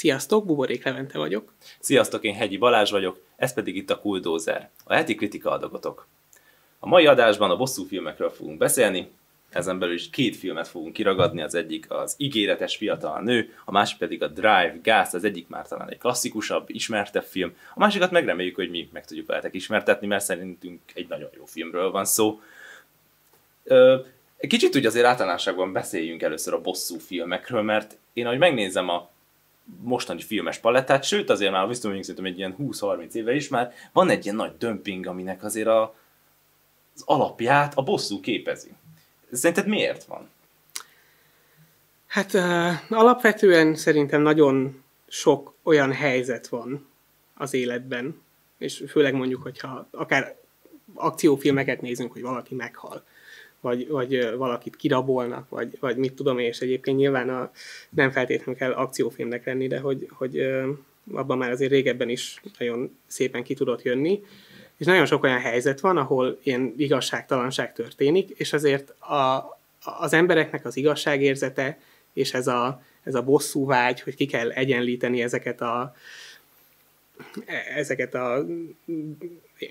Sziasztok, Buborék Levente vagyok. Sziasztok, én Hegyi Balázs vagyok, ez pedig itt a Kuldózer, a heti kritika adagotok. A mai adásban a bosszú filmekről fogunk beszélni, ezen belül is két filmet fogunk kiragadni, az egyik az Ígéretes fiatal nő, a másik pedig a Drive Gas, az egyik már talán egy klasszikusabb, ismertebb film, a másikat megreméljük, hogy mi meg tudjuk veletek ismertetni, mert szerintünk egy nagyon jó filmről van szó. Ö, kicsit úgy azért általánosságban beszéljünk először a bosszú filmekről, mert én ahogy megnézem a mostani filmes palettát, sőt azért már biztos szerintem egy ilyen 20-30 éve is már van egy ilyen nagy dömping, aminek azért a, az alapját a bosszú képezi. Szerinted miért van? Hát uh, alapvetően szerintem nagyon sok olyan helyzet van az életben, és főleg mondjuk, hogyha akár akciófilmeket nézünk, hogy valaki meghal, vagy, vagy valakit kirabolnak, vagy, vagy mit tudom én, és egyébként nyilván a, nem feltétlenül kell akciófilmnek lenni, de hogy, hogy abban már azért régebben is nagyon szépen ki tudott jönni, és nagyon sok olyan helyzet van, ahol ilyen igazságtalanság történik, és azért a, az embereknek az igazságérzete, és ez a, ez a bosszú vágy, hogy ki kell egyenlíteni ezeket a, ezeket a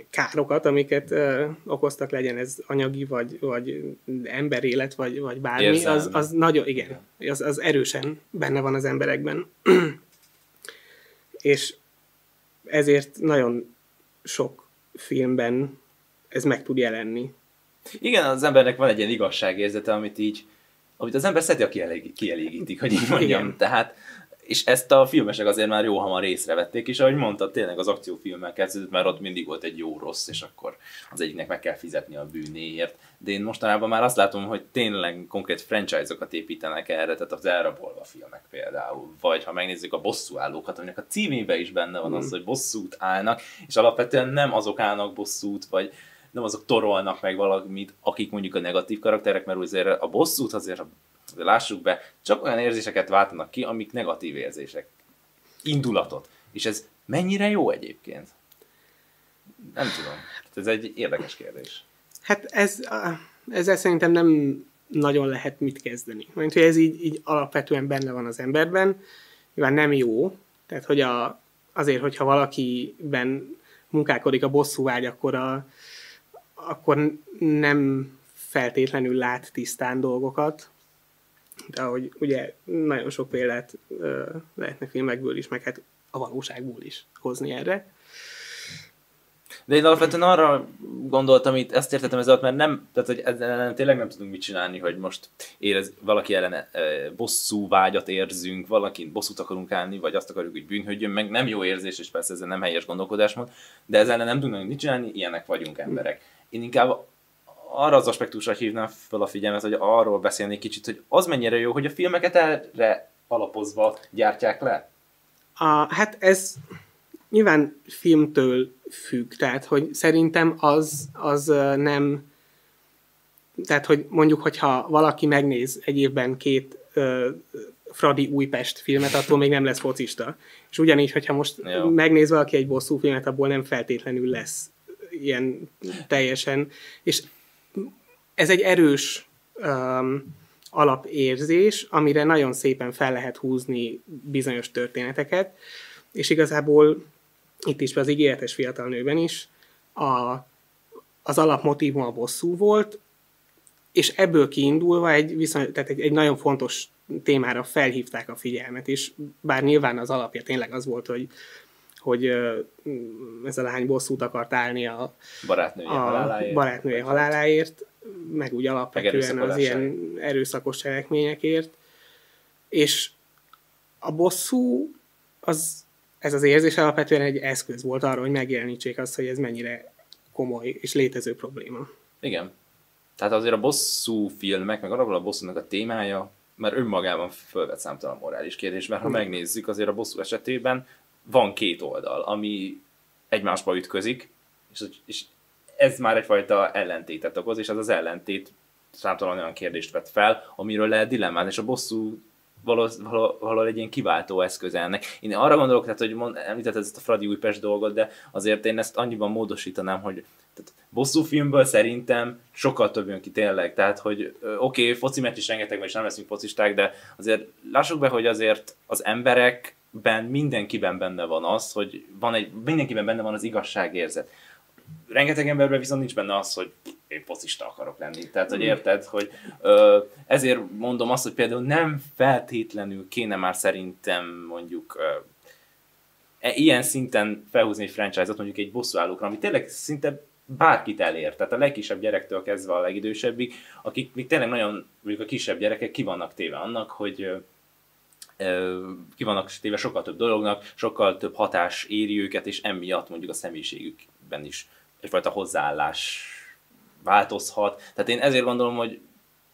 károkat, amiket ö, okoztak, legyen ez anyagi, vagy, vagy emberélet, vagy, vagy bármi, az, az nagyon, igen, az, az erősen benne van az emberekben. és ezért nagyon sok filmben ez meg tud jelenni. Igen, az embernek van egy ilyen igazságérzete, amit így, amit az ember szereti, aki kielégítik, hogy így mondjam. Igen. Tehát és ezt a filmesek azért már jó hamar észrevették, és ahogy mondtad, tényleg az akciófilmmel kezdődött, mert ott mindig volt egy jó rossz, és akkor az egyiknek meg kell fizetni a bűnéért. De én mostanában már azt látom, hogy tényleg konkrét franchise-okat építenek erre, tehát az elrabolva filmek például, vagy ha megnézzük a bosszúállókat, aminek a címébe is benne van az, mm. hogy bosszút állnak, és alapvetően nem azok állnak bosszút, vagy nem azok torolnak meg valamit, akik mondjuk a negatív karakterek, mert azért a bosszút azért de lássuk be, csak olyan érzéseket váltanak ki, amik negatív érzések. Indulatot. És ez mennyire jó egyébként? Nem tudom. Ez egy érdekes kérdés. Hát ez, ezzel szerintem nem nagyon lehet mit kezdeni. Mert hogy ez így, így alapvetően benne van az emberben, nyilván nem jó, tehát hogy a, azért, hogyha valakiben munkálkodik a vágy, akkor, a, akkor nem feltétlenül lát tisztán dolgokat, de hogy ugye nagyon sok példát lehetne filmekből is, meg hát a valóságból is hozni erre. De én alapvetően arra gondoltam, itt ezt értettem ezzel, mert nem, tehát hogy ezzel tényleg nem tudunk mit csinálni, hogy most érez, valaki ellen e, bosszú vágyat érzünk, valakin bosszút akarunk állni, vagy azt akarjuk, hogy bűnhődjön, meg nem jó érzés, és persze ez nem helyes gondolkodásmód, de ezzel nem tudunk mit csinálni, ilyenek vagyunk emberek. Én inkább arra az aspektusra hívnám fel a figyelmet, hogy arról beszélni kicsit, hogy az mennyire jó, hogy a filmeket erre alapozva gyártják le? A, hát ez nyilván filmtől függ, tehát hogy szerintem az, az nem, tehát hogy mondjuk, hogyha valaki megnéz egy évben két uh, Fradi Újpest filmet, attól még nem lesz focista. És ugyanígy, hogyha most Jó. megnéz valaki egy bosszú filmet, abból nem feltétlenül lesz ilyen teljesen. És ez egy erős um, alapérzés, amire nagyon szépen fel lehet húzni bizonyos történeteket, és igazából itt is az ígéretes fiatal nőben is a, az alapmotívum a bosszú volt, és ebből kiindulva egy, viszony, tehát egy, egy nagyon fontos témára felhívták a figyelmet, és bár nyilván az alapja tényleg az volt, hogy, hogy ez a lány bosszút akart állni a barátnője, haláláért. barátnője haláláért, meg úgy alapvetően az ilyen erőszakos cselekményekért. És a bosszú, az, ez az érzés alapvetően egy eszköz volt arra, hogy megjelenítsék azt, hogy ez mennyire komoly és létező probléma. Igen. Tehát azért a bosszú filmek, meg arról a bosszúnak a témája, mert önmagában fölvet számtalan morális kérdés, mert ha megnézzük, azért a bosszú esetében van két oldal, ami egymásba ütközik, és, és ez már egyfajta ellentétet okoz, és ez az ellentét számtalan olyan kérdést vet fel, amiről lehet dilemmázni, és a bosszú valahol, valahol egy ilyen kiváltó eszköz ennek. Én arra gondolok, tehát, hogy mond, említetted ezt a Fradi Újpest dolgot, de azért én ezt annyiban módosítanám, hogy tehát bosszú filmből szerintem sokkal több jön ki tényleg. Tehát, hogy oké, okay, foci meccs is rengeteg, és nem leszünk focisták, de azért lássuk be, hogy azért az emberek ben mindenkiben benne van az, hogy van egy, mindenkiben benne van az igazságérzet. Rengeteg emberben viszont nincs benne az, hogy én focista akarok lenni. Tehát, hogy érted, hogy ö, ezért mondom azt, hogy például nem feltétlenül kéne már szerintem mondjuk ö, e, ilyen szinten felhúzni egy franchise-ot, mondjuk egy bosszúállókra, ami tényleg szinte bárkit elér. Tehát a legkisebb gyerektől kezdve a legidősebbig, akik még tényleg nagyon, mondjuk a kisebb gyerekek ki vannak téve annak, hogy ki vannak téve sokkal több dolognak, sokkal több hatás éri őket, és emiatt mondjuk a személyiségükben is egyfajta hozzáállás változhat. Tehát én ezért gondolom, hogy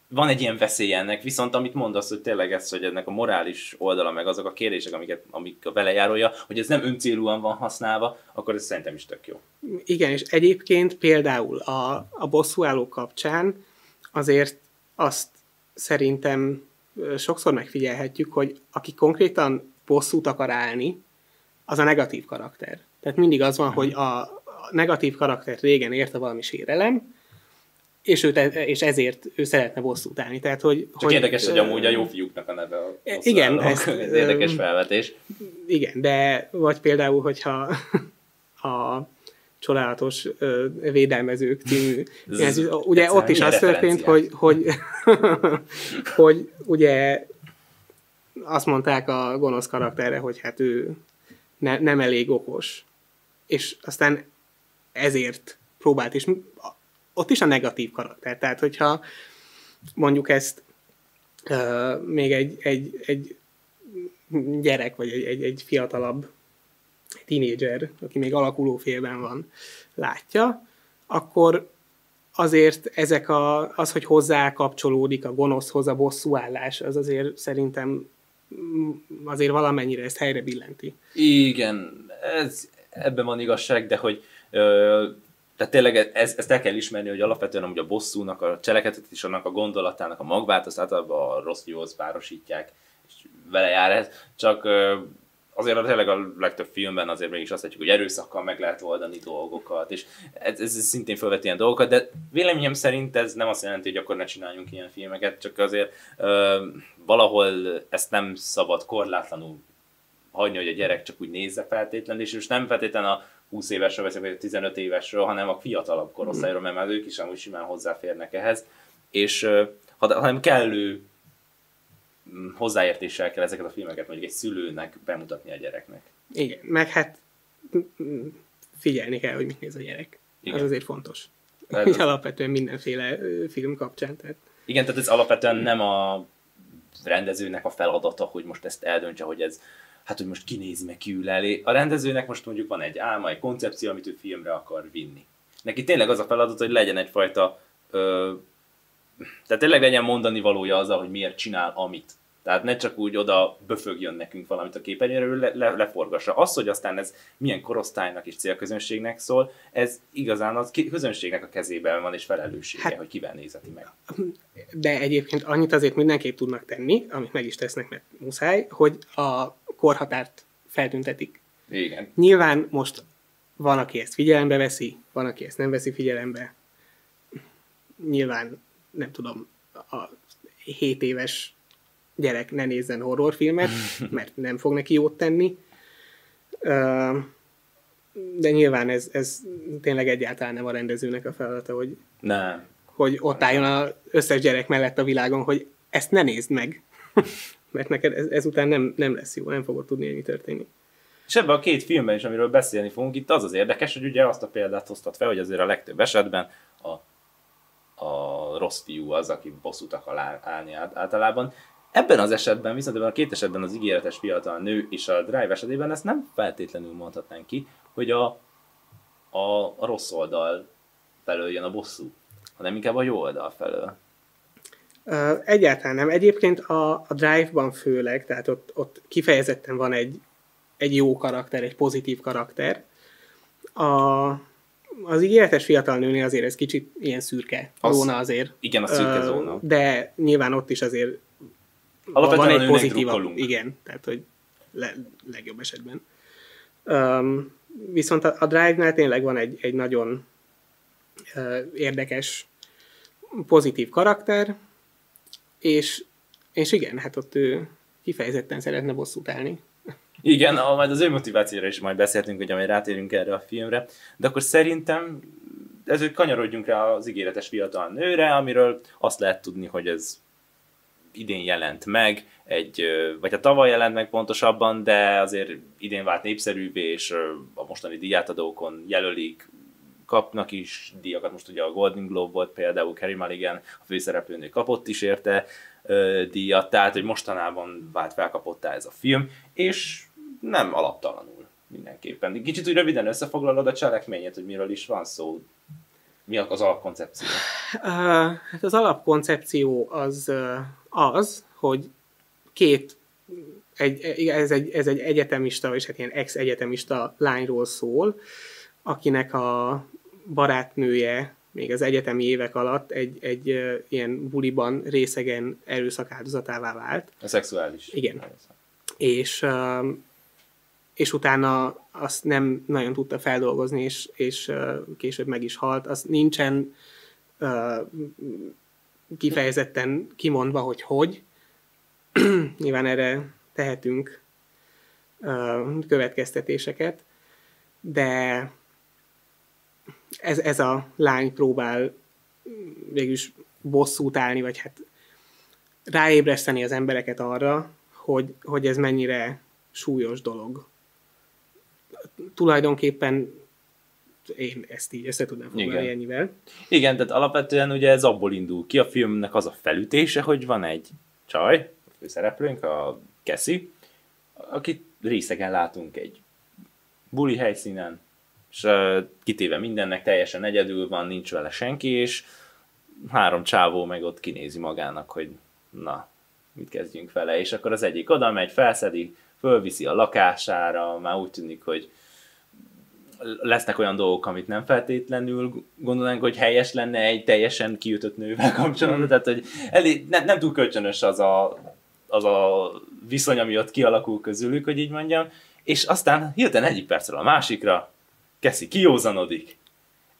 van egy ilyen veszély ennek, viszont amit mondasz, hogy tényleg ez, hogy ennek a morális oldala, meg azok a kérdések, amiket, amik a vele járója, hogy ez nem öncélúan van használva, akkor ez szerintem is tök jó. Igen, és egyébként például a, a bosszúálló kapcsán azért azt szerintem sokszor megfigyelhetjük, hogy aki konkrétan bosszút akar állni, az a negatív karakter. Tehát mindig az van, hogy a negatív karakter régen érte valami sérelem, és, ő, és ezért ő szeretne bosszút állni. Tehát, hogy, Csak hogy, érdekes, hogy amúgy a jó fiúknak a neve a Igen, ez, ez érdekes felvetés. Igen, de vagy például, hogyha a csodálatos ö, védelmezők című. Ez, ugye ez ott is az történt, hogy, hogy, hogy ugye azt mondták a gonosz karakterre, hogy hát ő ne, nem elég okos. És aztán ezért próbált is, ott is a negatív karakter. Tehát, hogyha mondjuk ezt uh, még egy, egy, egy gyerek, vagy egy, egy, egy fiatalabb tínédzser, aki még alakuló félben van, látja, akkor azért ezek a, az, hogy hozzá kapcsolódik a gonoszhoz a bosszúállás, az azért szerintem mm, azért valamennyire ezt helyre billenti. Igen, ez, ebben van igazság, de hogy ö, tehát tényleg ez, ezt el kell ismerni, hogy alapvetően amúgy a bosszúnak, a cselekedet és annak a gondolatának a magvát, azt általában a rossz jóhoz párosítják, és vele jár ez, csak ö, azért tényleg a legtöbb filmben azért mégis azt látjuk, hogy erőszakkal meg lehet oldani dolgokat, és ez, ez szintén felvet ilyen dolgokat, de véleményem szerint ez nem azt jelenti, hogy akkor ne csináljunk ilyen filmeket, csak azért ö, valahol ezt nem szabad korlátlanul hagyni, hogy a gyerek csak úgy nézze feltétlenül, és most nem feltétlenül a 20 évesről veszek, vagy a 15 évesről, hanem a fiatalabb korosztályról, mert már ők is amúgy simán hozzáférnek ehhez, és hanem kellő hozzáértéssel kell ezeket a filmeket mondjuk egy szülőnek bemutatni a gyereknek. Igen, meg hát figyelni kell, hogy mit néz a gyerek. Igen. Az azért fontos. Ez az... alapvetően mindenféle film kapcsán. Tehát... Igen, tehát ez alapvetően nem a rendezőnek a feladata, hogy most ezt eldöntse, hogy ez hát hogy most kinézi meg kiül elé. A rendezőnek most mondjuk van egy álma, egy koncepció, amit ő filmre akar vinni. Neki tényleg az a feladat, hogy legyen egyfajta, ö, tehát tényleg legyen mondani valója az, hogy miért csinál amit. Tehát ne csak úgy oda böfögjön nekünk valamit a képernyőről, le, le, leforgassa. Az, hogy aztán ez milyen korosztálynak és célközönségnek szól, ez igazán az közönségnek a kezében van és felelőssége, hát, hogy kivel nézeti meg. De egyébként annyit azért mindenképp tudnak tenni, amit meg is tesznek, mert muszáj, hogy a korhatárt feltüntetik. Igen. Nyilván most van, aki ezt figyelembe veszi, van, aki ezt nem veszi figyelembe. Nyilván, nem tudom, a 7 éves gyerek ne nézzen horrorfilmet, mert nem fog neki jót tenni. De nyilván ez, ez tényleg egyáltalán nem a rendezőnek a feladata, hogy, nem. hogy ott álljon az összes gyerek mellett a világon, hogy ezt ne nézd meg mert neked ez, ezután nem, nem lesz jó, nem fogod tudni, hogy mi történik. És ebben a két filmben is, amiről beszélni fogunk, itt az az érdekes, hogy ugye azt a példát hoztat fel, hogy azért a legtöbb esetben a, rossz fiú az, aki bosszút akar állni általában. Ebben az esetben, viszont ebben a két esetben az ígéretes fiatal nő és a Drive esetében ezt nem feltétlenül mondhatnánk ki, hogy a, a, a rossz oldal felől jön a bosszú, hanem inkább a jó oldal felől. Egyáltalán nem. Egyébként a, a Drive-ban főleg, tehát ott, ott kifejezetten van egy, egy jó karakter, egy pozitív karakter. A, az ígéretes fiatal nőnél azért ez kicsit ilyen szürke az, zóna azért. Igen, a szürke zóna. De nyilván ott is azért Alapvetően van egy pozitív. Igen, tehát hogy le, legjobb esetben. Um, viszont a, a Drive-nál tényleg van egy, egy nagyon uh, érdekes, pozitív karakter, és, és igen, hát ott ő kifejezetten szeretne bosszút állni. Igen, a, majd az ő motivációra is majd beszéltünk, hogy majd rátérünk erre a filmre, de akkor szerintem ezért kanyarodjunk rá az ígéretes fiatal nőre, amiről azt lehet tudni, hogy ez idén jelent meg, egy, vagy a hát tavaly jelent meg pontosabban, de azért idén vált népszerűvé, és a mostani díjátadókon jelölik, kapnak is díjakat, most ugye a Golden Globe volt például, Carrie Mulligan, a főszereplőnő kapott is érte díjat, tehát hogy mostanában vált felkapottá ez a film, és nem alaptalanul mindenképpen. Kicsit úgy röviden összefoglalod a cselekményet, hogy miről is van szó. Mi az alapkoncepció? Uh, hát az alapkoncepció az az, hogy két egy, ez, egy, ez egy egyetemista, és hát ilyen ex-egyetemista lányról szól, akinek a barátnője még az egyetemi évek alatt egy, egy uh, ilyen buliban részegen erőszak áldozatává vált. A szexuális. Igen. És, uh, és utána azt nem nagyon tudta feldolgozni, és, és később meg is halt. Az nincsen kifejezetten kimondva, hogy hogy. Nyilván erre tehetünk következtetéseket, de ez, ez a lány próbál végülis bosszút állni, vagy hát ráébreszteni az embereket arra, hogy, hogy ez mennyire súlyos dolog. Tulajdonképpen én ezt így össze tudnám foglalni Igen. ennyivel. Igen, tehát alapvetően ugye ez abból indul ki a filmnek az a felütése, hogy van egy csaj, a főszereplőnk, a Cassie, akit részegen látunk egy buli helyszínen, és kitéve mindennek, teljesen egyedül van, nincs vele senki, és három csávó meg ott kinézi magának, hogy na, mit kezdjünk vele, és akkor az egyik oda megy, felszedi, fölviszi a lakására, már úgy tűnik, hogy lesznek olyan dolgok, amit nem feltétlenül gondolnánk, hogy helyes lenne egy teljesen kiütött nővel kapcsolatban, mm. tehát hogy elég, nem, nem túl kölcsönös az a, az a viszony, ami ott kialakul közülük, hogy így mondjam, és aztán hirtelen egyik percről a másikra Keszi kiózanodik,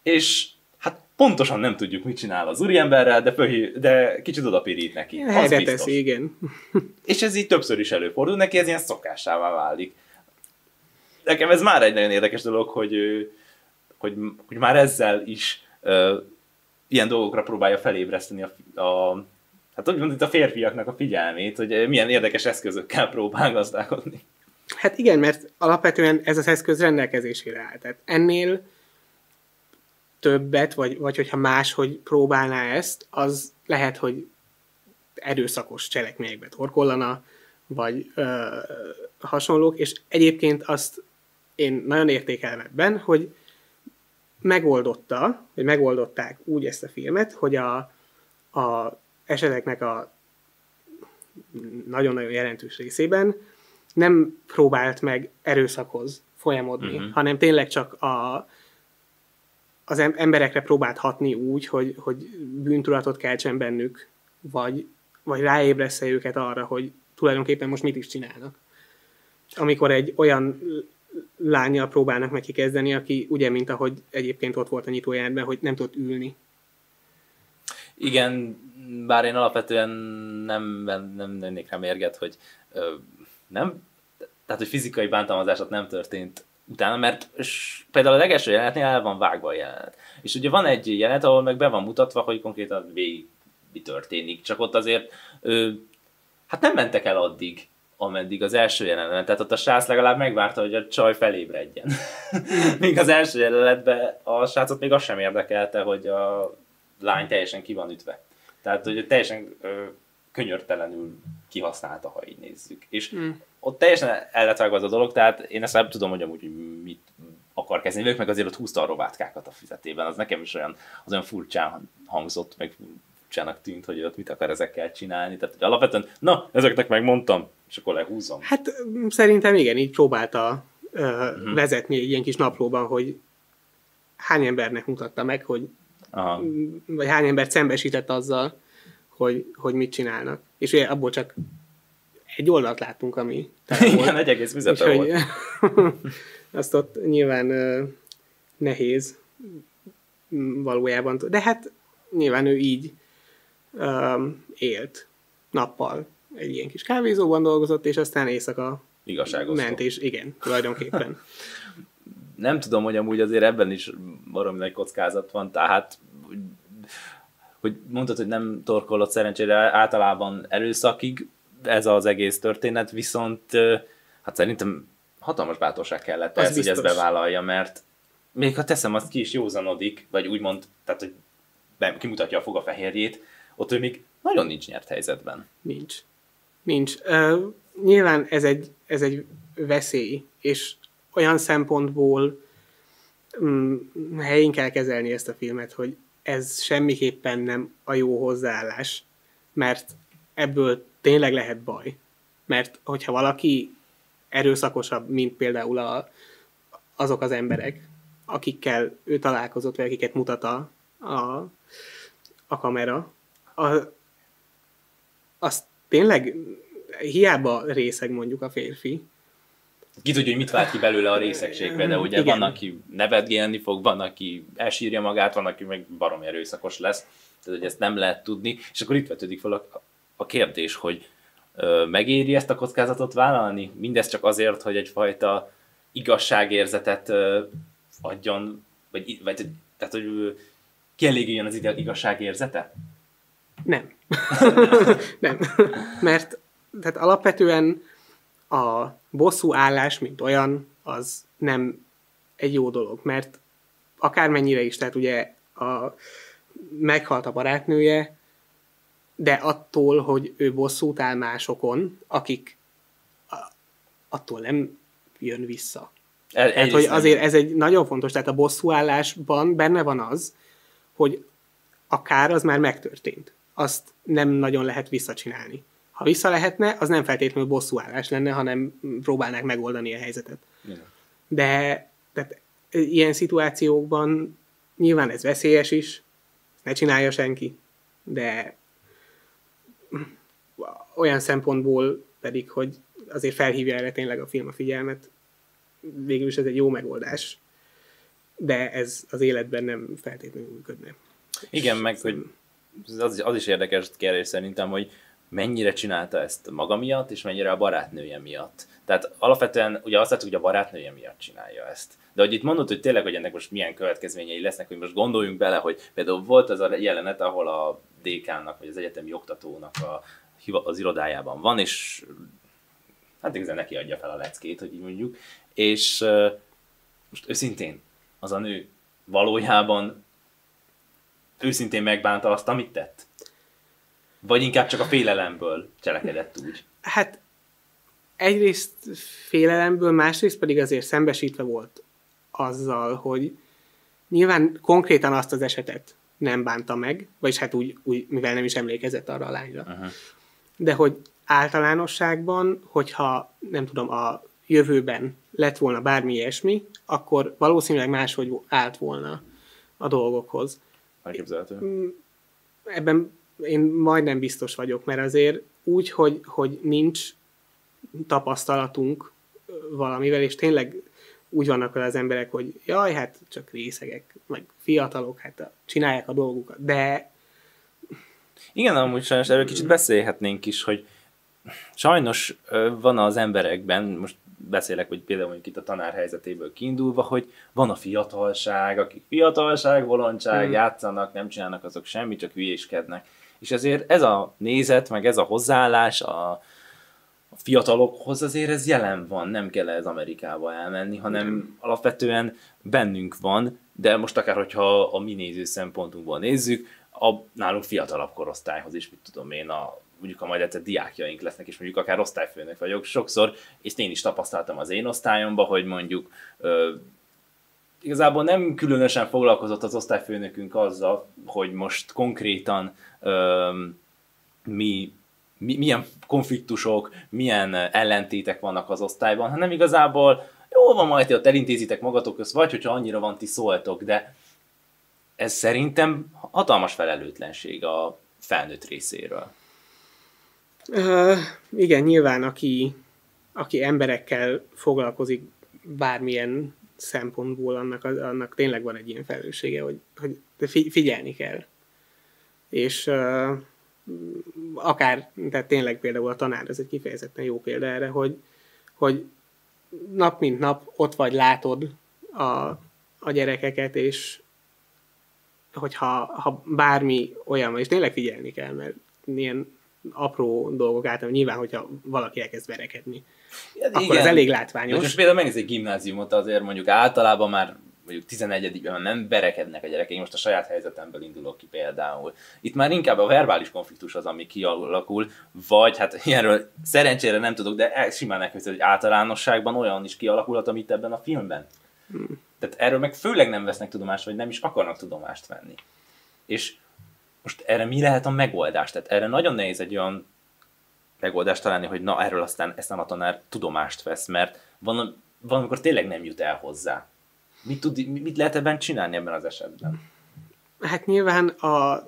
és hát pontosan nem tudjuk, mit csinál az úriemberrel, de, fölhív, de kicsit odapirít neki. Helyre teszi, igen. és ez így többször is előfordul, neki ez ilyen szokásává válik nekem ez már egy nagyon érdekes dolog, hogy, hogy, hogy már ezzel is uh, ilyen dolgokra próbálja felébreszteni a, a hát úgy mondjuk a férfiaknak a figyelmét, hogy milyen érdekes eszközökkel próbál gazdálkodni. Hát igen, mert alapvetően ez az eszköz rendelkezésére áll. Tehát ennél többet, vagy, vagy hogyha máshogy próbálná ezt, az lehet, hogy erőszakos cselekményekbe torkollana, vagy ö, hasonlók, és egyébként azt én nagyon értékelem ebben, hogy megoldotta, vagy megoldották úgy ezt a filmet, hogy a, a eseteknek a nagyon-nagyon jelentős részében nem próbált meg erőszakhoz folyamodni, uh-huh. hanem tényleg csak a, az emberekre próbált hatni úgy, hogy, hogy bűntudatot keltsen bennük, vagy, vagy ráébresze őket arra, hogy tulajdonképpen most mit is csinálnak. Amikor egy olyan lányjal próbálnak neki kezdeni, aki ugye, mint ahogy egyébként ott volt a nyitójárban, hogy nem tudott ülni. Igen, bár én alapvetően nem, nem lennék rá mérget, hogy ö, nem, tehát hogy fizikai bántalmazásat nem történt utána, mert például a legelső jelenetnél el van vágva a jelenet. És ugye van egy jelenet, ahol meg be van mutatva, hogy konkrétan végig mi történik, csak ott azért ö, hát nem mentek el addig, ameddig az első jelenet. Tehát ott a srác legalább megvárta, hogy a csaj felébredjen. még az első jelenetben a srácot még azt sem érdekelte, hogy a lány teljesen ki van ütve. Tehát, hogy teljesen ö, könyörtelenül kihasználta, ha így nézzük. És mm. ott teljesen el lett az a dolog, tehát én ezt nem tudom, hogy amúgy mit akar kezdeni. Ők meg azért ott húzta a robátkákat a fizetében, az nekem is olyan, az olyan furcsán hangzott, meg furcsának tűnt, hogy ott mit akar ezekkel csinálni. Tehát hogy alapvetően, na, ezeknek megmondtam, és akkor lehúzom. Hát szerintem igen, így próbálta uh, uh-huh. vezetni egy ilyen kis naplóban, hogy hány embernek mutatta meg, hogy Aha. vagy hány embert szembesített azzal, hogy, hogy mit csinálnak. És ugye abból csak egy oldalt láttunk, ami Igen, egy egész vizete volt. Hogy, azt ott nyilván uh, nehéz valójában. De hát nyilván ő így um, élt nappal egy ilyen kis kávézóban dolgozott, és aztán éjszaka igazságosztó. mentés, igen, tulajdonképpen. nem tudom, hogy amúgy azért ebben is baromi nagy kockázat van, tehát hogy- hogy mondtad, hogy nem torkolott szerencsére általában erőszakig ez az egész történet, viszont hát szerintem hatalmas bátorság kellett ez, hogy ezt bevállalja, mert még ha teszem, azt ki is józanodik, vagy úgymond, tehát hogy be- kimutatja a fogafehérjét, ott ő még nagyon nincs nyert helyzetben. Nincs. Nincs. Uh, nyilván ez egy, ez egy veszély, és olyan szempontból um, helyén kell kezelni ezt a filmet, hogy ez semmiképpen nem a jó hozzáállás, mert ebből tényleg lehet baj. Mert hogyha valaki erőszakosabb, mint például a, azok az emberek, akikkel ő találkozott, vagy akiket mutat a, a, a kamera, a, az tényleg hiába részeg mondjuk a férfi. Ki tudja, hogy mit vált ki belőle a részegségbe, de ugye Igen. van, aki nevetgélni fog, van, aki elsírja magát, van, aki meg barom erőszakos lesz. Tehát, hogy ezt nem lehet tudni. És akkor itt vetődik fel a, a kérdés, hogy ö, megéri ezt a kockázatot vállalni? Mindez csak azért, hogy egyfajta igazságérzetet ö, adjon, vagy, vagy tehát, hogy kielégüljön az igazságérzete? Nem. nem. Mert tehát alapvetően a bosszú állás, mint olyan, az nem egy jó dolog, mert akármennyire is, tehát ugye a, meghalt a barátnője, de attól, hogy ő bosszút áll másokon, akik a, attól nem jön vissza. El, Tehát, hogy azért ez egy nagyon fontos, tehát a bosszúállásban benne van az, hogy a kár az már megtörtént. Azt nem nagyon lehet visszacsinálni. Ha vissza lehetne, az nem feltétlenül bosszúállás lenne, hanem próbálnák megoldani a helyzetet. De tehát, ilyen szituációkban nyilván ez veszélyes is, ne csinálja senki, de olyan szempontból pedig, hogy azért felhívja erre tényleg a film a figyelmet, végül is ez egy jó megoldás, de ez az életben nem feltétlenül működne. Igen, meg hogy az, az is érdekes kérdés szerintem, hogy mennyire csinálta ezt maga miatt, és mennyire a barátnője miatt. Tehát alapvetően ugye azt látjuk, hogy a barátnője miatt csinálja ezt. De hogy itt mondod, hogy tényleg, hogy ennek most milyen következményei lesznek, hogy most gondoljunk bele, hogy például volt az a jelenet, ahol a DK-nak, vagy az egyetemi oktatónak a, az irodájában van, és hát igazán neki adja fel a leckét, hogy így mondjuk, és most őszintén az a nő valójában őszintén megbánta azt, amit tett? Vagy inkább csak a félelemből cselekedett úgy? Hát egyrészt félelemből, másrészt pedig azért szembesítve volt azzal, hogy nyilván konkrétan azt az esetet nem bánta meg, vagyis hát úgy, úgy mivel nem is emlékezett arra a lányra. Uh-huh. De hogy általánosságban, hogyha nem tudom, a jövőben lett volna bármi ilyesmi, akkor valószínűleg máshogy állt volna a dolgokhoz. Elképzelhető. Ebben én majdnem biztos vagyok, mert azért úgy, hogy, hogy nincs tapasztalatunk valamivel, és tényleg úgy vannak vele az emberek, hogy jaj, hát csak részegek, meg fiatalok, hát csinálják a dolgukat, de Igen, amúgy sajnos erről kicsit beszélhetnénk is, hogy sajnos van az emberekben, most beszélek, hogy például mondjuk itt a tanár helyzetéből kiindulva, hogy van a fiatalság, akik fiatalság, bolondság, Hmm. játszanak, nem csinálnak azok semmit, csak hülyéskednek. És ezért ez a nézet, meg ez a hozzáállás a, a fiatalokhoz azért ez jelen van, nem kell ez Amerikába elmenni, hanem Nem. alapvetően bennünk van, de most akár, hogyha a mi néző szempontunkból nézzük, a nálunk fiatalabb korosztályhoz is, mit tudom én, a, mondjuk a majd egyszer diákjaink lesznek, és mondjuk akár osztályfőnök vagyok sokszor, és én is tapasztaltam az én osztályomban, hogy mondjuk ö, igazából nem különösen foglalkozott az osztályfőnökünk azzal, hogy most konkrétan ö, mi, mi, milyen konfliktusok, milyen ellentétek vannak az osztályban, hanem igazából jó van, majd ti ott elintézitek magatok közt, vagy hogyha annyira van, ti szóltok, de ez szerintem hatalmas felelőtlenség a felnőtt részéről. Ö, igen, nyilván aki, aki emberekkel foglalkozik bármilyen szempontból, annak, annak tényleg van egy ilyen felelőssége, hogy, hogy fi- figyelni kell. És ö, akár, tehát tényleg például a tanár, ez egy kifejezetten jó példa erre, hogy hogy nap mint nap ott vagy, látod a, a gyerekeket, és hogyha ha bármi olyan van, és tényleg figyelni kell, mert ilyen apró dolgok által, nyilván, hogyha valaki elkezd verekedni, ja, akkor igen. ez elég látványos. De most például megnéz egy gimnáziumot, azért mondjuk általában már mondjuk 11 nem berekednek a gyerekek, most a saját helyzetemből indulok ki például. Itt már inkább a verbális konfliktus az, ami kialakul, vagy hát ilyenről szerencsére nem tudok, de simán elképzelhető, hogy általánosságban olyan is kialakulhat, amit ebben a filmben. Hmm. Tehát erről meg főleg nem vesznek tudomást, vagy nem is akarnak tudomást venni. És most erre mi lehet a megoldás? Tehát erre nagyon nehéz egy olyan megoldást találni, hogy na erről aztán ezt a tanár tudomást vesz, mert van, van amikor tényleg nem jut el hozzá. Mit, tud, mit lehet ebben csinálni ebben az esetben? Hát nyilván a,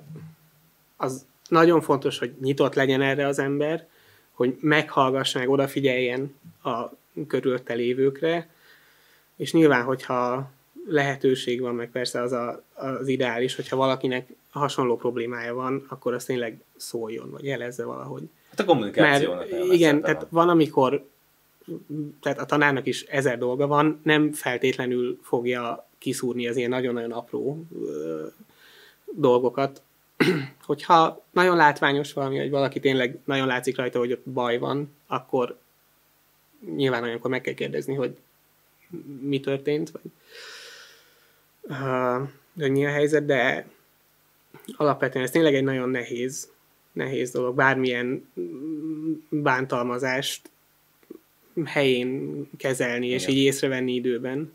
az nagyon fontos, hogy nyitott legyen erre az ember, hogy meghallgassa, meg odafigyeljen a körülötte lévőkre, és nyilván, hogyha lehetőség van, meg persze az a, az ideális, hogyha valakinek hasonló problémája van, akkor azt tényleg szóljon, vagy jelezze valahogy. Hát a kommunikációnak Mert, Igen, tehát van. van, amikor tehát a tanárnak is ezer dolga van, nem feltétlenül fogja kiszúrni az ilyen nagyon-nagyon apró ö, dolgokat. Hogyha nagyon látványos valami, hogy valaki tényleg nagyon látszik rajta, hogy ott baj van, akkor nyilván olyankor meg kell kérdezni, hogy mi történt, vagy uh, hogy mi a helyzet, de alapvetően ez tényleg egy nagyon nehéz, nehéz dolog. Bármilyen bántalmazást helyén kezelni, Igen. és így észrevenni időben.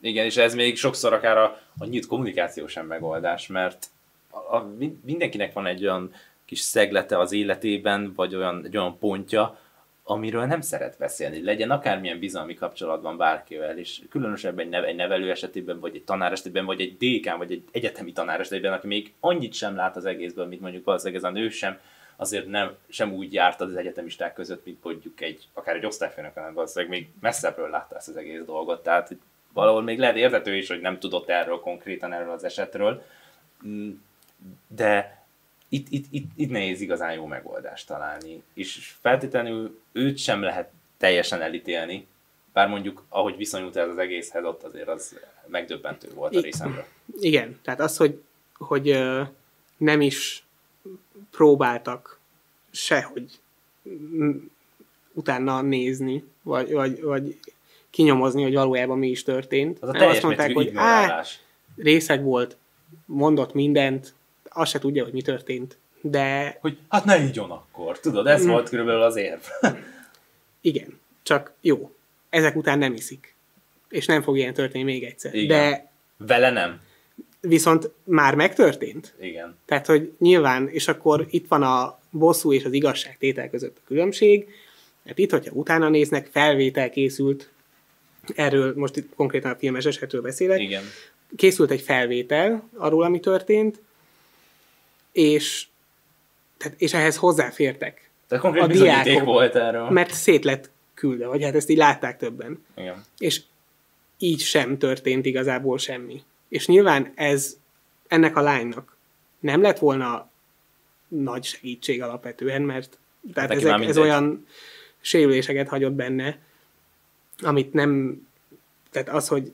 Igen, és ez még sokszor akár a, a nyílt kommunikáció sem megoldás, mert a, a, mindenkinek van egy olyan kis szeglete az életében, vagy olyan, egy olyan pontja, amiről nem szeret beszélni. Legyen akármilyen bizalmi kapcsolatban bárkivel, és különösebben egy, neve, egy nevelő esetében, vagy egy tanár esetében, vagy egy dékán, vagy egy egyetemi tanár esetében, aki még annyit sem lát az egészből, mint mondjuk valószínűleg ez a nő sem, azért nem, sem úgy járt az egyetemisták között, mint mondjuk egy, akár egy osztályfőnök, hanem valószínűleg még messzebbről látta ezt az egész dolgot. Tehát valahol még lehet értető is, hogy nem tudott erről konkrétan, erről az esetről, mm, de itt, itt, itt, itt nehéz igazán jó megoldást találni. És feltétlenül őt sem lehet teljesen elítélni, bár mondjuk, ahogy viszonyult ez az egészhez, ott azért az megdöbbentő volt a részemről. Igen, tehát az, hogy, hogy nem is próbáltak sehogy utána nézni, vagy, vagy, vagy kinyomozni, hogy valójában mi is történt. Az a nem azt mondták, hogy á, részeg volt, mondott mindent, azt se tudja, hogy mi történt. De... Hogy hát ne így akkor, tudod, ez mm. volt körülbelül az érv. Igen, csak jó, ezek után nem iszik. És nem fog ilyen történni még egyszer. Igen. De... Vele nem viszont már megtörtént. Igen. Tehát, hogy nyilván, és akkor itt van a bosszú és az igazság tétel között a különbség, mert itt, hogyha utána néznek, felvétel készült, erről most itt konkrétan a filmes esetről beszélek, Igen. készült egy felvétel arról, ami történt, és, tehát, és ehhez hozzáfértek. Tehát konkrét a diákok, volt erről. Mert szét lett küldve, vagy hát ezt így látták többen. Igen. És így sem történt igazából semmi. És nyilván ez ennek a lánynak nem lett volna nagy segítség alapvetően, mert tehát hát ezek, ez olyan sérüléseket hagyott benne, amit nem, tehát az, hogy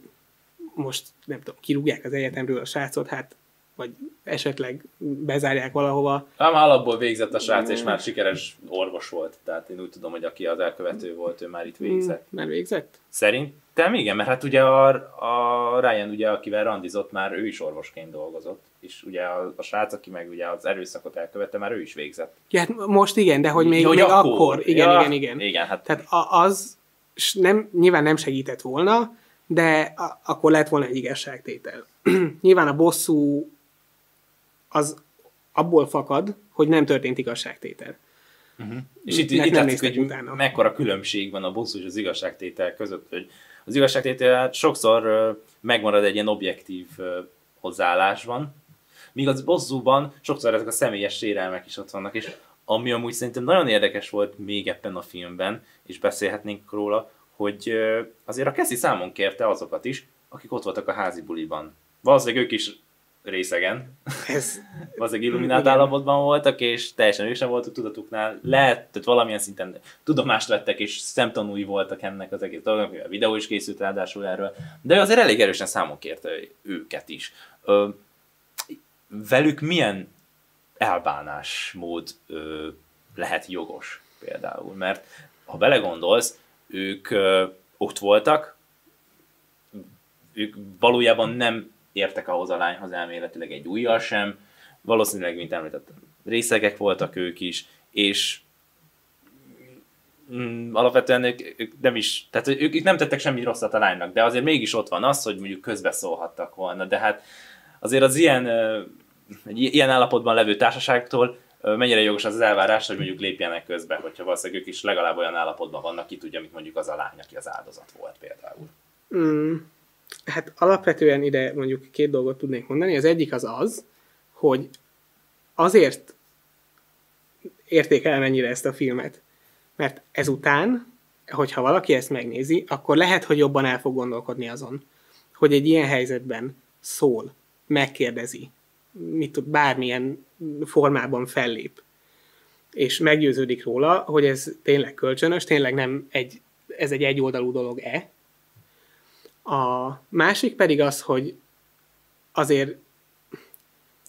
most nem tudom, kirúgják az egyetemről a srácot, hát vagy esetleg bezárják valahova. Ám alapból végzett a srác, és már sikeres orvos volt. Tehát én úgy tudom, hogy aki az elkövető volt, ő már itt végzett. Már végzett? Szerintem igen, mert hát ugye a, a Ryan, ugye, akivel randizott, már ő is orvosként dolgozott. És ugye a, a srác, aki meg ugye az erőszakot elkövette, már ő is végzett. Ja, hát most igen, de hogy még, Jó, még akkor. akkor. Igen, ja, igen, igen. Igen, hát. Tehát az nem, nyilván nem segített volna, de a, akkor lett volna egy igazságtétel. nyilván a bosszú az abból fakad, hogy nem történt igazságtétel. Uh-huh. És itt, itt látszik, hogy utána. mekkora különbség van a bosszú és az igazságtétel között, hogy az igazságtétel sokszor megmarad egy ilyen objektív hozzáállásban, míg az bosszúban sokszor ezek a személyes sérelmek is ott vannak, és ami amúgy szerintem nagyon érdekes volt még ebben a filmben, és beszélhetnénk róla, hogy azért a Keszi számon kérte azokat is, akik ott voltak a házi buliban. Valószínűleg ők is részegen. Ez... Valószínűleg illuminált állapotban voltak, és teljesen ők sem voltak tudatuknál. Lehet, tehát valamilyen szinten tudomást vettek, és szemtanúi voltak ennek az egész dolognak, a videó is készült ráadásul erről, de azért elég erősen számon kérte őket is. Ö, velük milyen elbánásmód ö, lehet jogos például? Mert ha belegondolsz, ők ö, ott voltak, ők valójában nem értek ahhoz a lányhoz elméletileg egy újjal sem, valószínűleg, mint említettem, részegek voltak ők is, és mm, alapvetően ők, ők nem is, tehát ők, ők nem tettek semmi rosszat a lánynak, de azért mégis ott van az, hogy mondjuk közbeszólhattak volna, de hát azért az ilyen, egy ilyen állapotban levő társaságtól mennyire jogos az, az elvárás, hogy mondjuk lépjenek közbe, hogyha valószínűleg ők is legalább olyan állapotban vannak, ki tudja, mint mondjuk az a lány, aki az áldozat volt például. Mm. Hát alapvetően ide mondjuk két dolgot tudnék mondani. Az egyik az az, hogy azért értékel mennyire ezt a filmet. Mert ezután, hogyha valaki ezt megnézi, akkor lehet, hogy jobban el fog gondolkodni azon, hogy egy ilyen helyzetben szól, megkérdezi, mit tud, bármilyen formában fellép, és meggyőződik róla, hogy ez tényleg kölcsönös, tényleg nem egy, ez egy egyoldalú dolog-e, a másik pedig az, hogy azért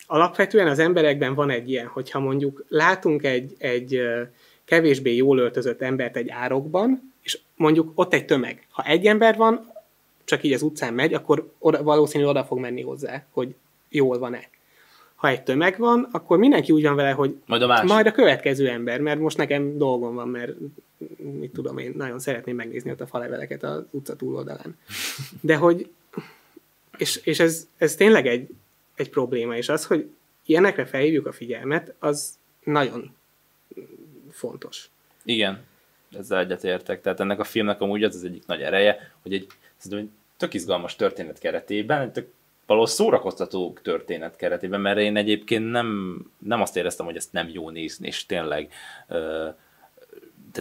alapvetően az emberekben van egy ilyen, hogyha mondjuk látunk egy, egy kevésbé jól öltözött embert egy árokban, és mondjuk ott egy tömeg. Ha egy ember van, csak így az utcán megy, akkor oda, valószínűleg oda fog menni hozzá, hogy jól van-e. Ha egy tömeg van, akkor mindenki úgy van vele, hogy majd a, másik. majd a következő ember, mert most nekem dolgom van, mert mit tudom én, nagyon szeretném megnézni ott a faleveleket az utca túloldalán. De hogy, és, és ez, ez tényleg egy, egy probléma, és az, hogy ilyenekre felhívjuk a figyelmet, az nagyon fontos. Igen, ezzel egyetértek. Tehát ennek a filmnek amúgy az az egyik nagy ereje, hogy egy, egy tök izgalmas történet keretében, tök való szórakoztató történet keretében, mert én egyébként nem, nem azt éreztem, hogy ezt nem jó nézni, és tényleg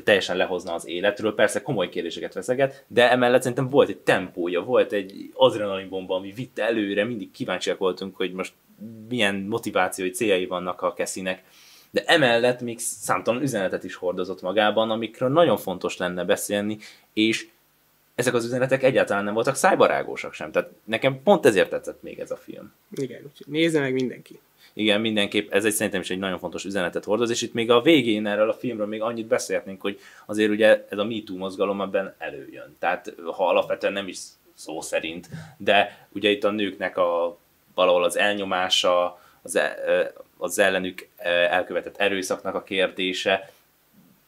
teljesen lehozna az életről, persze komoly kérdéseket veszeget, de emellett szerintem volt egy tempója, volt egy adrenalinbomba, ami vitte előre, mindig kíváncsiak voltunk, hogy most milyen motivációi céljai vannak a Kessinek, de emellett még számtalan üzenetet is hordozott magában, amikről nagyon fontos lenne beszélni, és ezek az üzenetek egyáltalán nem voltak szájbarágósak sem. Tehát nekem pont ezért tetszett még ez a film. Igen, úgyhogy nézze meg mindenki. Igen, mindenképp ez egy szerintem is egy nagyon fontos üzenetet hordoz, és itt még a végén erről a filmről még annyit beszélhetnénk, hogy azért ugye ez a MeToo mozgalom ebben előjön. Tehát ha alapvetően nem is szó szerint, de ugye itt a nőknek a valahol az elnyomása, az, e, az ellenük elkövetett erőszaknak a kérdése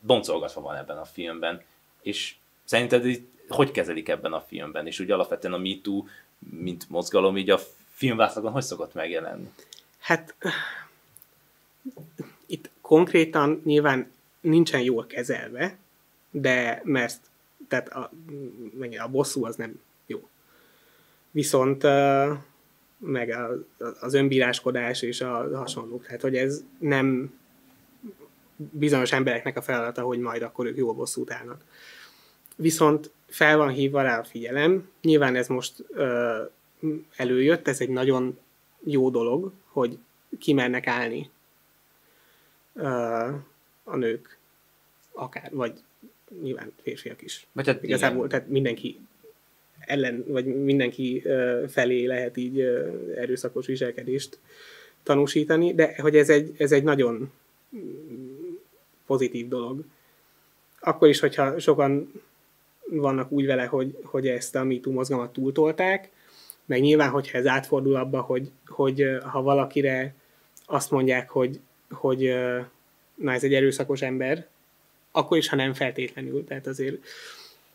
boncolgatva van ebben a filmben. És szerinted itt hogy kezelik ebben a filmben? És úgy alapvetően a MeToo, mint mozgalom, így a filmvászlagon hogy szokott megjelenni? Hát itt konkrétan nyilván nincsen jól kezelve, de mert tehát a, a bosszú az nem jó. Viszont meg az önbíráskodás és a hasonlók, tehát hogy ez nem bizonyos embereknek a feladata, hogy majd akkor ők jól bosszút állnak. Viszont fel van hívva rá a figyelem, nyilván ez most előjött, ez egy nagyon jó dolog, hogy kimernek állni a nők, akár, vagy nyilván férfiak is. Vagy hát Igazából, igen. tehát mindenki ellen, vagy mindenki felé lehet így erőszakos viselkedést tanúsítani, de hogy ez egy, ez egy nagyon pozitív dolog. Akkor is, hogyha sokan vannak úgy vele, hogy, hogy ezt a MeToo mozgalmat túltolták, meg nyilván, hogyha ez átfordul abba, hogy, hogy ha valakire azt mondják, hogy, hogy na ez egy erőszakos ember, akkor is, ha nem feltétlenül, tehát azért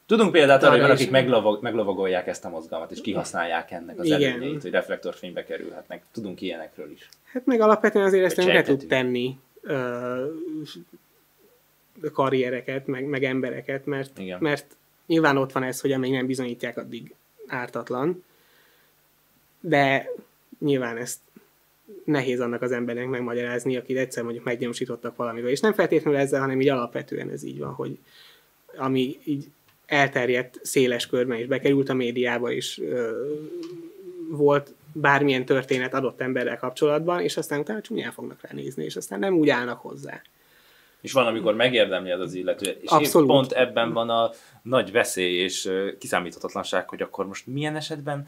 Tudunk példát arra, hogy valakik meglovag, meglovagolják ezt a mozgalmat, és kihasználják ennek az Igen. előnyeit, hogy reflektorfénybe kerülhetnek. Tudunk ilyenekről is. Hát meg alapvetően azért ezt nem tud tenni ö, karriereket, meg, meg embereket, mert, Igen. mert nyilván ott van ez, hogy amíg nem bizonyítják, addig ártatlan de nyilván ezt nehéz annak az embernek megmagyarázni, akit egyszer mondjuk meggyanúsítottak valamivel. És nem feltétlenül ezzel, hanem így alapvetően ez így van, hogy ami így elterjedt széles körben, és bekerült a médiába, és ö, volt bármilyen történet adott emberrel kapcsolatban, és aztán utána csúnyán fognak ránézni, és aztán nem úgy állnak hozzá. És van, amikor megérdemli az az illető. És Abszolút. pont ebben van a nagy veszély és kiszámíthatatlanság, hogy akkor most milyen esetben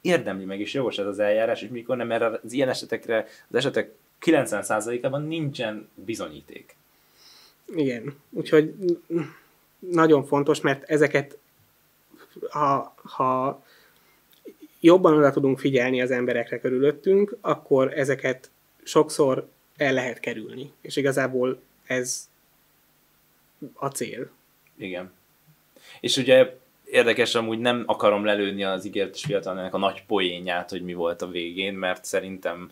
érdemli meg, és jogos ez az eljárás, és mikor nem, mert az ilyen esetekre, az esetek 90%-ában nincsen bizonyíték. Igen, úgyhogy nagyon fontos, mert ezeket, ha, ha jobban oda tudunk figyelni az emberekre körülöttünk, akkor ezeket sokszor el lehet kerülni. És igazából ez a cél. Igen. És ugye érdekes, amúgy nem akarom lelőni az ígéretes fiatalnak a nagy poénját, hogy mi volt a végén, mert szerintem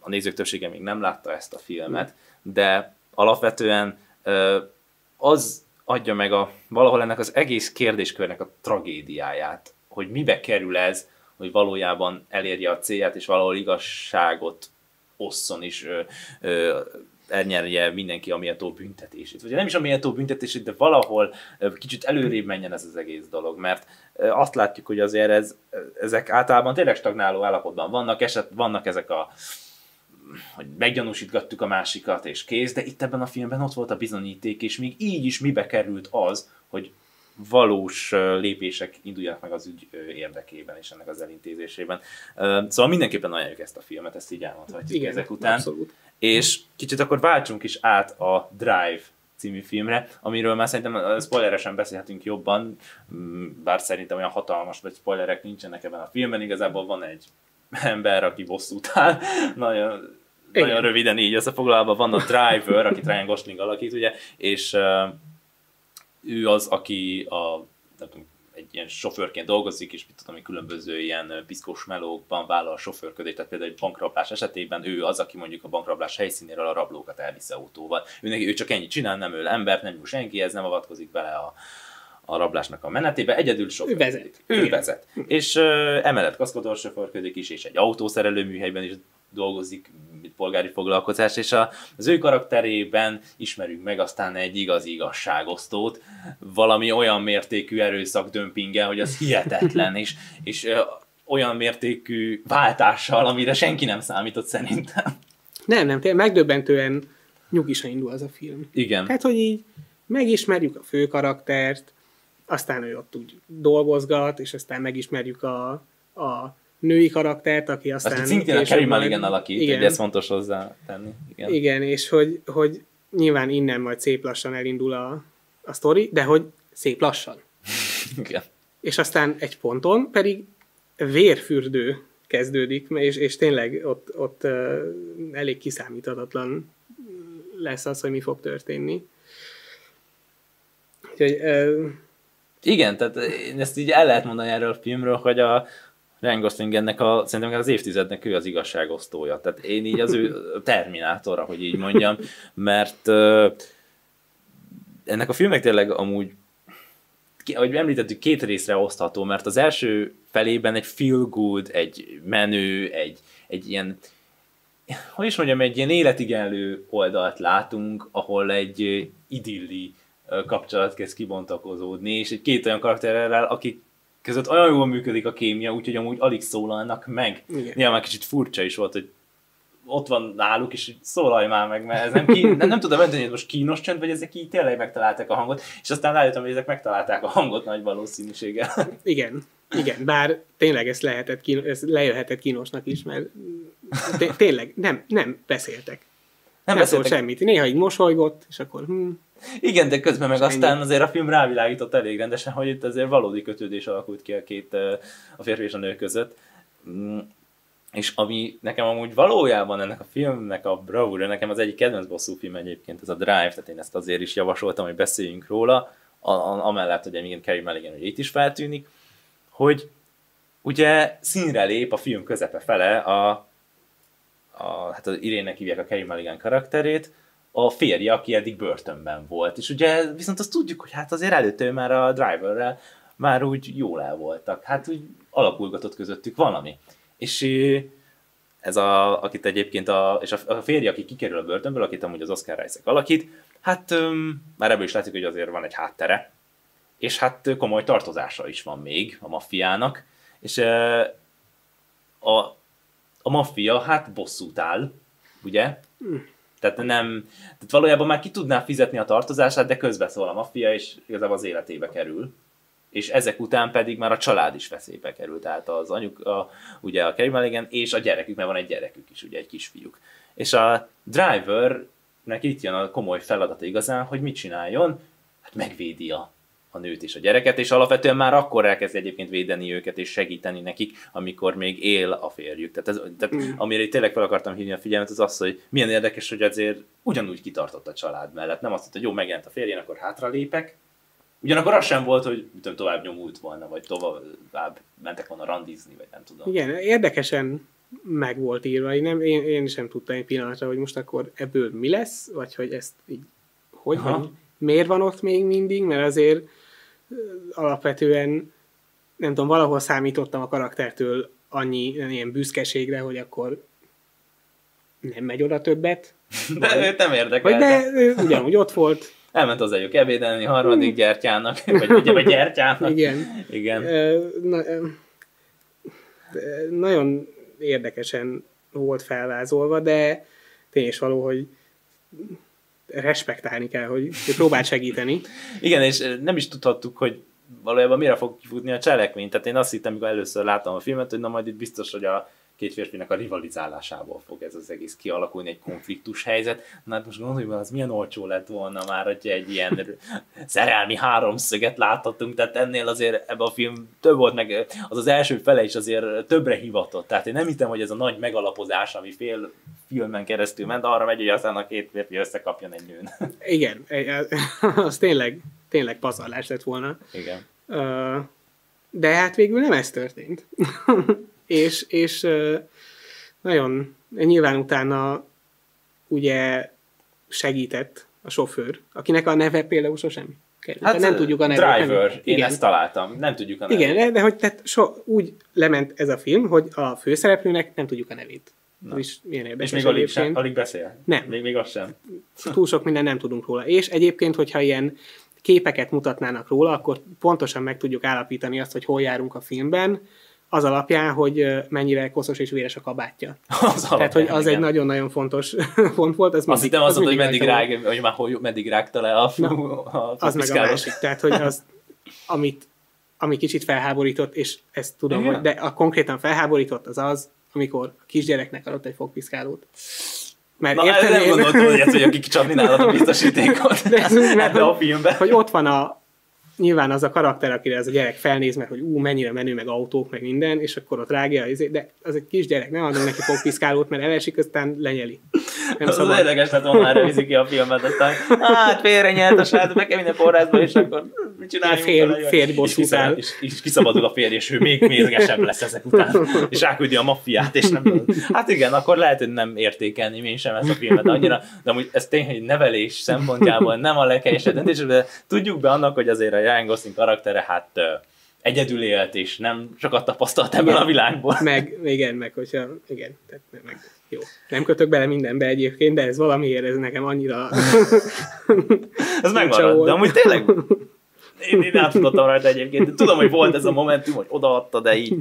a nézők többsége még nem látta ezt a filmet, de alapvetően az adja meg a, valahol ennek az egész kérdéskörnek a tragédiáját, hogy mibe kerül ez, hogy valójában elérje a célját, és valahol igazságot osszon is elnyerje mindenki a méltó büntetését. Vagy nem is a méltó büntetését, de valahol kicsit előrébb menjen ez az egész dolog, mert azt látjuk, hogy azért ez, ezek általában tényleg stagnáló állapotban vannak, eset, vannak ezek a hogy meggyanúsítgattuk a másikat, és kész, de itt ebben a filmben ott volt a bizonyíték, és még így is mibe került az, hogy valós lépések induljanak meg az ügy érdekében és ennek az elintézésében. Szóval mindenképpen ajánljuk ezt a filmet, ezt így elmondhatjuk Igen, ezek után. Abszolút. És kicsit akkor váltsunk is át a Drive című filmre, amiről már szerintem spoileresen beszélhetünk jobban, mm, bár szerintem olyan hatalmas vagy spoilerek nincsenek ebben a filmben, igazából van egy ember, aki bosszút áll, nagyon, nagyon röviden így összefoglalva van a Driver, akit Ryan Gosling alakít, ugye, és ő az, aki a, nem tudom, ilyen sofőrként dolgozik, és mit tudom, különböző ilyen piszkos melókban vállal a sofőrködést, tehát például egy bankrablás esetében ő az, aki mondjuk a bankrablás helyszínéről a rablókat elvisz autóval. Ő, neki, ő csak ennyit csinál, nem öl embert, nem senki, senkihez, nem avatkozik bele a, a rablásnak a menetébe, egyedül sofőr. Ő vezet. Ő Igen. vezet. És uh, emellett kaszkador sofőrködik is, és egy autószerelő műhelyben is dolgozik, polgári foglalkozás, és a, az ő karakterében ismerünk meg aztán egy igazi igazságosztót, valami olyan mértékű erőszak dömpinggel, hogy az hihetetlen, és, és olyan mértékű váltással, amire senki nem számított szerintem. Nem, nem, tényleg megdöbbentően nyugisan indul az a film. Igen. Tehát, hogy így megismerjük a fő karaktert, aztán ő ott úgy dolgozgat, és aztán megismerjük a, a női karaktert, aki aztán... Azt szintén a Carrie Mulligan alakít, igen. ez fontos hozzá tenni. Igen, igen és hogy, hogy nyilván innen majd szép lassan elindul a, a sztori, de hogy szép lassan. igen. És aztán egy ponton pedig vérfürdő kezdődik, és, és tényleg ott, ott elég kiszámíthatatlan lesz az, hogy mi fog történni. Úgyhogy, uh, igen, tehát ezt így el lehet mondani erről a filmről, hogy a, Ryan Gosling ennek a, szerintem az évtizednek ő az igazságosztója. Tehát én így az ő terminátora, hogy így mondjam, mert uh, ennek a filmnek tényleg amúgy ahogy említettük, két részre osztható, mert az első felében egy feel good, egy menő, egy, egy ilyen, hogy is mondjam, egy ilyen életigenlő oldalt látunk, ahol egy idilli kapcsolat kezd kibontakozódni, és egy két olyan karakterrel, akik között olyan jól működik a kémia, úgyhogy amúgy alig szólalnak meg. Igen. Nyilván kicsit furcsa is volt, hogy ott van náluk, és szólalj már meg, mert ez nem, ki, nem, nem tudom mondani, hogy most kínos csönd, vagy ezek így tényleg megtalálták a hangot, és aztán rájöttem, hogy ezek megtalálták a hangot nagy valószínűséggel. Igen, igen, bár tényleg ez, lehetett, kínos, ez lejöhetett kínosnak is, mert tényleg nem, nem beszéltek. Nem, nem beszéltek. semmit. Néha így mosolygott, és akkor hm, igen, de közben meg aztán azért a film rávilágított elég rendesen, hogy itt azért valódi kötődés alakult ki a két, a férfi és a nő között. Mm, és ami nekem amúgy valójában ennek a filmnek a bravúra, nekem az egyik kedvenc bosszú film egyébként, ez a Drive, tehát én ezt azért is javasoltam, hogy beszéljünk róla, a, a, amellett, hogy igen, Carrie Mulligan hogy itt is feltűnik, hogy ugye színre lép a film közepe fele a, a hát az Irénnek hívják a Carrie Mulligan karakterét, a férje, aki eddig börtönben volt. És ugye viszont azt tudjuk, hogy hát azért előtte már a driverrel már úgy jól el voltak. Hát úgy alakulgatott közöttük valami. És ez a, akit egyébként a, és a, férje, aki kikerül a börtönből, akit amúgy az Oscar Isaac alakít, hát már ebből is látszik, hogy azért van egy háttere, és hát komoly tartozása is van még a maffiának, és a, a maffia hát bosszút áll, ugye? Tehát nem, tehát valójában már ki tudná fizetni a tartozását, de közbeszól a maffia, és igazából az életébe kerül. És ezek után pedig már a család is veszélybe kerül, tehát az anyuk, a, ugye a Carey Mulligan, és a gyerekük, mert van egy gyerekük is, ugye egy kisfiúk. És a drivernek itt jön a komoly feladata igazán, hogy mit csináljon, hát megvédi a, a nőt és a gyereket, és alapvetően már akkor elkezd egyébként védeni őket és segíteni nekik, amikor még él a férjük. Tehát, ez, tehát mm. amire tényleg fel akartam hívni a figyelmet, az az, hogy milyen érdekes, hogy azért ugyanúgy kitartott a család mellett. Nem azt mondta, hogy jó, megjelent a férjén, akkor hátra lépek. Ugyanakkor az sem volt, hogy tudom, tovább nyomult volna, vagy tovább mentek volna randizni, vagy nem tudom. Igen, érdekesen meg volt írva. Én, nem, én, én sem tudtam egy pillanatra, hogy most akkor ebből mi lesz, vagy hogy ezt így, hogy Aha. van, miért van ott még mindig, mert azért alapvetően nem tudom, valahol számítottam a karaktertől annyi ilyen büszkeségre, hogy akkor nem megy oda többet. De vagy, őt nem érdekel. De ő ugyanúgy ott volt. Elment az egyik ebédelni harmadik gyertyának, vagy, ugye, vagy gyertyának. Igen. Igen. Na, nagyon érdekesen volt felvázolva, de tény is való, hogy respektálni kell, hogy, próbált segíteni. Igen, és nem is tudhattuk, hogy valójában mire fog kifutni a cselekmény. Tehát én azt hittem, amikor először láttam a filmet, hogy na majd itt biztos, hogy a két férfinek a rivalizálásából fog ez az egész kialakulni, egy konfliktus helyzet. Na hát most gondolj hogy az milyen olcsó lett volna már, hogy egy ilyen szerelmi háromszöget láthatunk, tehát ennél azért ebben a film több volt, meg az az első fele is azért többre hivatott. Tehát én nem hittem, hogy ez a nagy megalapozás, ami fél filmen keresztül ment, arra megy, hogy aztán a két férfi összekapjon egy nőn. Igen, az tényleg, tényleg pazarlás lett volna. Igen. De hát végül nem ez történt és, és nagyon nyilván utána ugye segített a sofőr, akinek a neve például sosem került. Hát, nem tudjuk a nevét. Driver, nem, én igen. ezt találtam, nem tudjuk a nevét. Igen, de, hogy tehát so, úgy lement ez a film, hogy a főszereplőnek nem tudjuk a nevét. Na. is milyen érdekes. És még alig, sem, alig beszél? Nem. Még, még az sem. Túl sok minden nem tudunk róla. És egyébként, hogyha ilyen képeket mutatnának róla, akkor pontosan meg tudjuk állapítani azt, hogy hol járunk a filmben, az alapján, hogy mennyire koszos és véres a kabátja. Az Tehát, hogy az igen. egy nagyon-nagyon fontos pont volt. Az azt hittem mondta, hogy meddig, rág, hogy már hogy meddig rágta le a, Na, a Az meg a másik. Tehát, hogy az, amit, ami kicsit felháborított, és ezt tudom, igen. hogy, de a konkrétan felháborított az az, amikor a kisgyereknek adott egy fogpiszkálót. Mert Na, érted, nem gondoltam, hogy ez, hogy akik csapni nálad a biztosítékot de ez, mert, a filmben. Hogy ott van a, nyilván az a karakter, akire ez a gyerek felnéz, mert hogy ú, mennyire menő, meg autók, meg minden, és akkor ott rágja, izé, de az egy kis gyerek, nem adom neki fogpiszkálót, mert elesik, aztán lenyeli. Nem az szabad. az érdekes lett volna, már ki a filmet, aztán hát félre nyert a srác, be kell minden forrásba, és akkor mit csináljunk? Fél, férj bosszút áll. És, és, kiszabadul a férj, és ő még mérgesebb lesz ezek után, és ráküldi a maffiát, és nem Hát igen, akkor lehet, hogy nem értékelni én sem ezt a filmet annyira, de amúgy ez tényleg nevelés szempontjából nem a leghelyesebb döntés, de tudjuk be annak, hogy azért a Ryan Gosling karaktere hát egyedül élt, és nem sokat tapasztalt ebből a világból. Meg, igen, meg hogyha, igen, tehát meg, jó. Nem kötök bele mindenbe egyébként, de ez valamiért ez nekem annyira... ez megmaradt, de amúgy tényleg én, én átfutottam rajta egyébként, de tudom, hogy volt ez a momentum, hogy odaadta, de így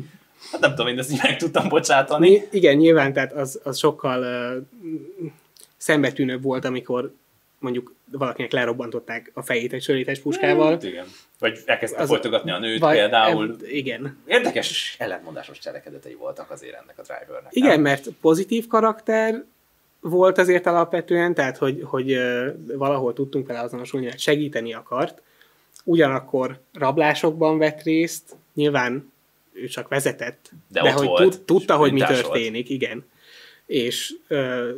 Hát nem tudom, én ezt így meg tudtam bocsátani. Igen, nyilván, tehát az, az sokkal uh, szembetűnőbb volt, amikor mondjuk valakinek lerobbantották a fejét egy sörétes puskával. Hát, igen. Vagy elkezdte folytogatni a nőt vagy, például. Em, igen. Érdekes ellentmondásos cselekedetei voltak azért ennek a drivernek. Igen, nem? mert pozitív karakter volt azért alapvetően, tehát hogy, hogy valahol tudtunk vele azonosulni, hogy segíteni akart, ugyanakkor rablásokban vett részt, nyilván ő csak vezetett, de, de hogy volt, tud, tudta, hogy mi történik, volt. igen. És ö,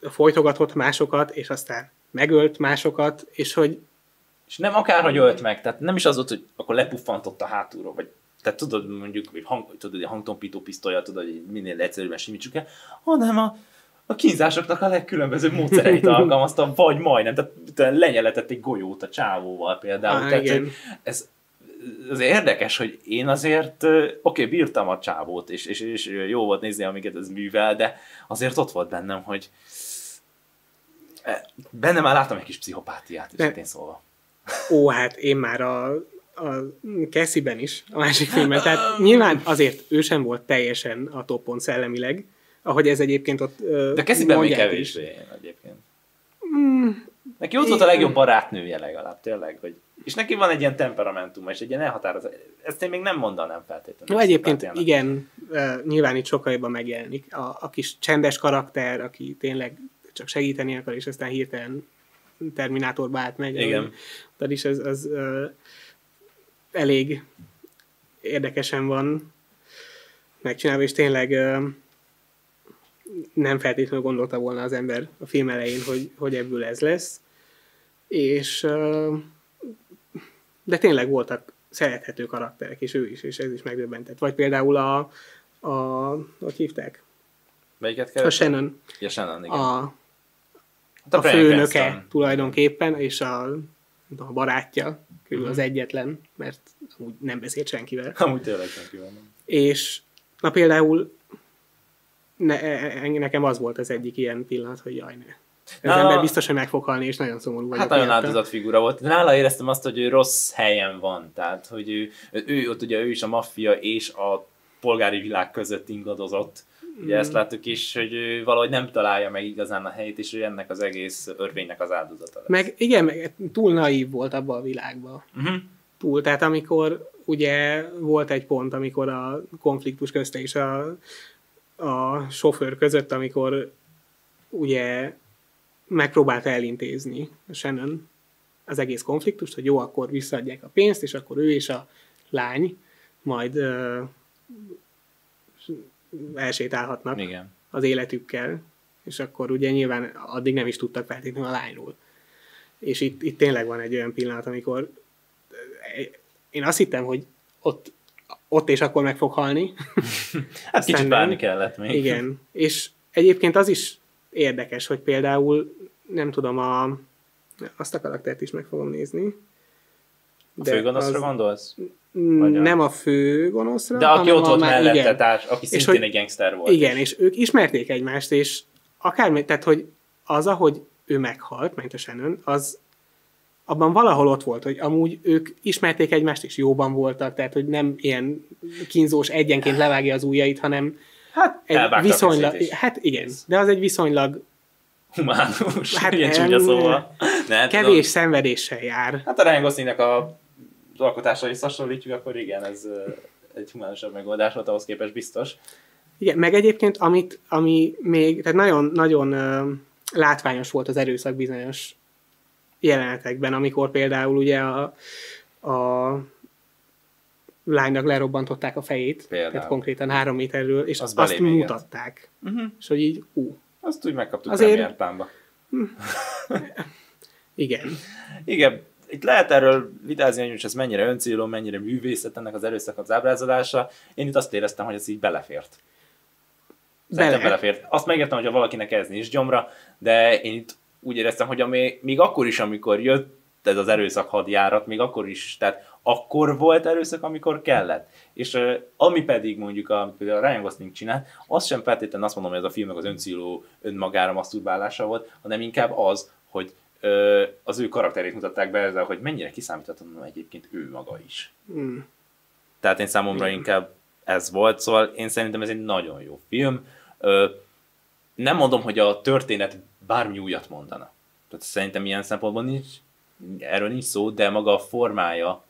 folytogatott másokat, és aztán megölt másokat, és hogy... És nem akárhogy ölt meg, tehát nem is az volt, hogy akkor lepuffantott a hátulról, vagy tehát tudod, mondjuk, hogy hang, tudod, egy hangtompító pisztolya, tudod, hogy minél egyszerűbben simítsuk el, hanem a, a kínzásoknak a legkülönbözőbb módszereit alkalmazta, vagy majdnem, tehát lenyeletett egy golyót a csávóval például. Ah, tehát, igen. ez, az érdekes, hogy én azért, oké, okay, bírtam a csávót, és, és, és jó volt nézni, amiket ez művel, de azért ott volt bennem, hogy benne már láttam egy kis pszichopátiát, és én szólva. Ó, hát én már a, a Cassie-ben is, a másik filmben. Tehát nyilván azért ő sem volt teljesen a toppon szellemileg, ahogy ez egyébként ott De Cassie-ben még kevésbé egyébként. Mm. Neki ott volt a legjobb barátnője legalább, tényleg, hogy és neki van egy ilyen temperamentum, és egy ilyen elhatározat. Ezt én még nem mondanám feltétlenül. No, egyébként igen, nyilván itt sokkal jobban megjelenik. A, a kis csendes karakter, aki tényleg csak segíteni akar, és aztán hirtelen Terminátorba átmegy. Igen. Tehát is ez, az uh, elég érdekesen van megcsinálva, és tényleg uh, nem feltétlenül gondolta volna az ember a film elején, hogy, hogy ebből ez lesz. És uh, de tényleg voltak szerethető karakterek, és ő is, és ez is megdöbbentett. Vagy például a, a hogy hívták? Melyiket kell? A Shannon. Ja, Shannon, igen. A, hát a, a főnöke Cranston. tulajdonképpen, és a, a barátja, körül mm. az egyetlen, mert amúgy nem beszélt senkivel. Amúgy tényleg senkivel nem. És na például ne, e, e, nekem az volt az egyik ilyen pillanat, hogy jaj, ne ez nála... ember biztos, hogy meg fog halni, és nagyon szomorú vagyok. Hát nagyon áldozatfigura volt. De nála éreztem azt, hogy ő rossz helyen van. Tehát, hogy ő, ő ott ugye ő is a maffia és a polgári világ között ingadozott. Ugye mm. ezt láttuk is, hogy ő valahogy nem találja meg igazán a helyét, és ő ennek az egész örvénynek az áldozata lesz. Meg igen, meg túl naív volt abba a világba. Uh-huh. Túl, tehát amikor ugye volt egy pont, amikor a konfliktus közte és a, a sofőr között, amikor ugye megpróbálta elintézni a Shannon az egész konfliktust, hogy jó, akkor visszaadják a pénzt, és akkor ő és a lány majd uh, elsétálhatnak Igen. az életükkel, és akkor ugye nyilván addig nem is tudtak feltétlenül a lányról. És itt, itt tényleg van egy olyan pillanat, amikor én azt hittem, hogy ott, ott és akkor meg fog halni. hát kicsit várni kellett még. Igen, és egyébként az is érdekes, hogy például nem tudom, a, azt a karaktert is meg fogom nézni. De a főgonoszra az, gondolsz? Vagy nem a főgonoszra, De aki ott volt mellette, igen. társ, aki és szintén hogy, egy gangster volt. Igen, és. és ők ismerték egymást, és akár, tehát hogy az, ahogy ő meghalt, mint a Shannon, az abban valahol ott volt, hogy amúgy ők ismerték egymást, és jóban voltak, tehát hogy nem ilyen kínzós egyenként levágja az ujjait, hanem Hát egy viszonylag, hát igen, de az egy viszonylag humánus, hát ilyen csúnya szóval. Ne, kevés tudom. szenvedéssel jár. Hát a Ryan Gosling-nek a alkotásra is hasonlítjuk, akkor igen, ez egy humánusabb megoldás volt ahhoz képest biztos. Igen, meg egyébként, amit, ami még, tehát nagyon, nagyon uh, látványos volt az erőszak bizonyos jelenetekben, amikor például ugye a, a lánynak lerobbantották a fejét, Például. tehát konkrétan három méterről, és az azt mutatták. Uh-huh. És hogy így, ú. Azt úgy megkaptuk Azért... Pámba. Igen. Igen, itt lehet erről vitázni, hogy ez mennyire öncéló, mennyire művészet ennek az erőszak az ábrázolása. Én itt azt éreztem, hogy ez így belefért. Szerintem Bele. belefért. Azt megértem, hogy valakinek ez nincs gyomra, de én itt úgy éreztem, hogy ami, még akkor is, amikor jött ez az erőszak hadjárat, még akkor is, tehát akkor volt erőszak, amikor kellett. És ami pedig mondjuk, a, például a Ryan Gosling csinált, az sem feltétlenül azt mondom, hogy ez a filmnek az öncélú önmagára maszturbálása volt, hanem inkább az, hogy uh, az ő karakterét mutatták be ezzel, hogy mennyire kiszámíthatatlan egyébként ő maga is. Mm. Tehát én számomra mm. inkább ez volt, szóval én szerintem ez egy nagyon jó film. Uh, nem mondom, hogy a történet bármi újat mondana. Tehát szerintem ilyen szempontból nincs, erről nincs szó, de maga a formája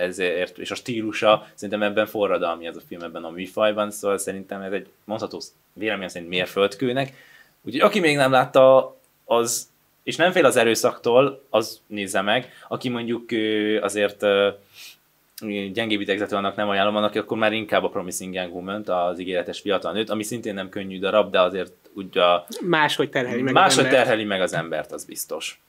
ezért, és a stílusa szerintem ebben forradalmi ez a film ebben a műfajban, szóval szerintem ez egy mondható vélemény szerint mérföldkőnek. Úgyhogy aki még nem látta, az, és nem fél az erőszaktól, az nézze meg. Aki mondjuk azért gyengébb idegzetű annak nem ajánlom, annak akkor már inkább a Promising Young woman az ígéretes fiatal nőt, ami szintén nem könnyű darab, de azért úgy a... Máshogy terheli meg Máshogy terheli meg az embert, az biztos.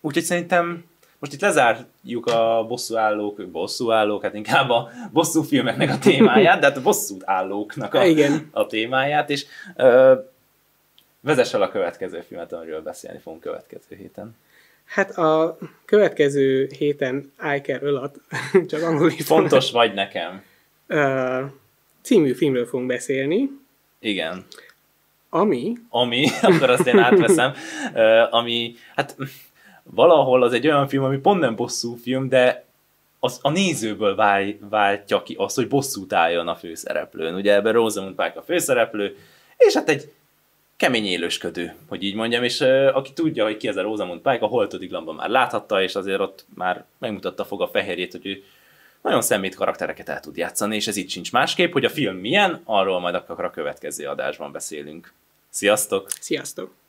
Úgyhogy szerintem most itt lezárjuk a bosszúállók, bosszúállók, hát inkább a bosszú filmeknek a témáját, de hát a bosszút állóknak a, Igen. a témáját, és ö, vezess el a következő filmet, amiről beszélni fogunk következő héten. Hát a következő héten Iker Ölat, csak angolul Fontos vagy nekem. Ö, című filmről fogunk beszélni. Igen. Ami? Ami, akkor azt én átveszem, ami, hát valahol az egy olyan film, ami pont nem bosszú film, de az, a nézőből válj, váltja ki azt, hogy bosszút álljon a főszereplőn. Ugye ebben Rosamund Pike a főszereplő, és hát egy kemény élősködő, hogy így mondjam, és uh, aki tudja, hogy ki ez a Rosamund Pike, a Holtodiglamban már láthatta, és azért ott már megmutatta fog a fehérjét, hogy ő nagyon szemét karaktereket el tud játszani, és ez itt sincs másképp, hogy a film milyen, arról majd akkor a következő adásban beszélünk. Sziasztok! Sziasztok!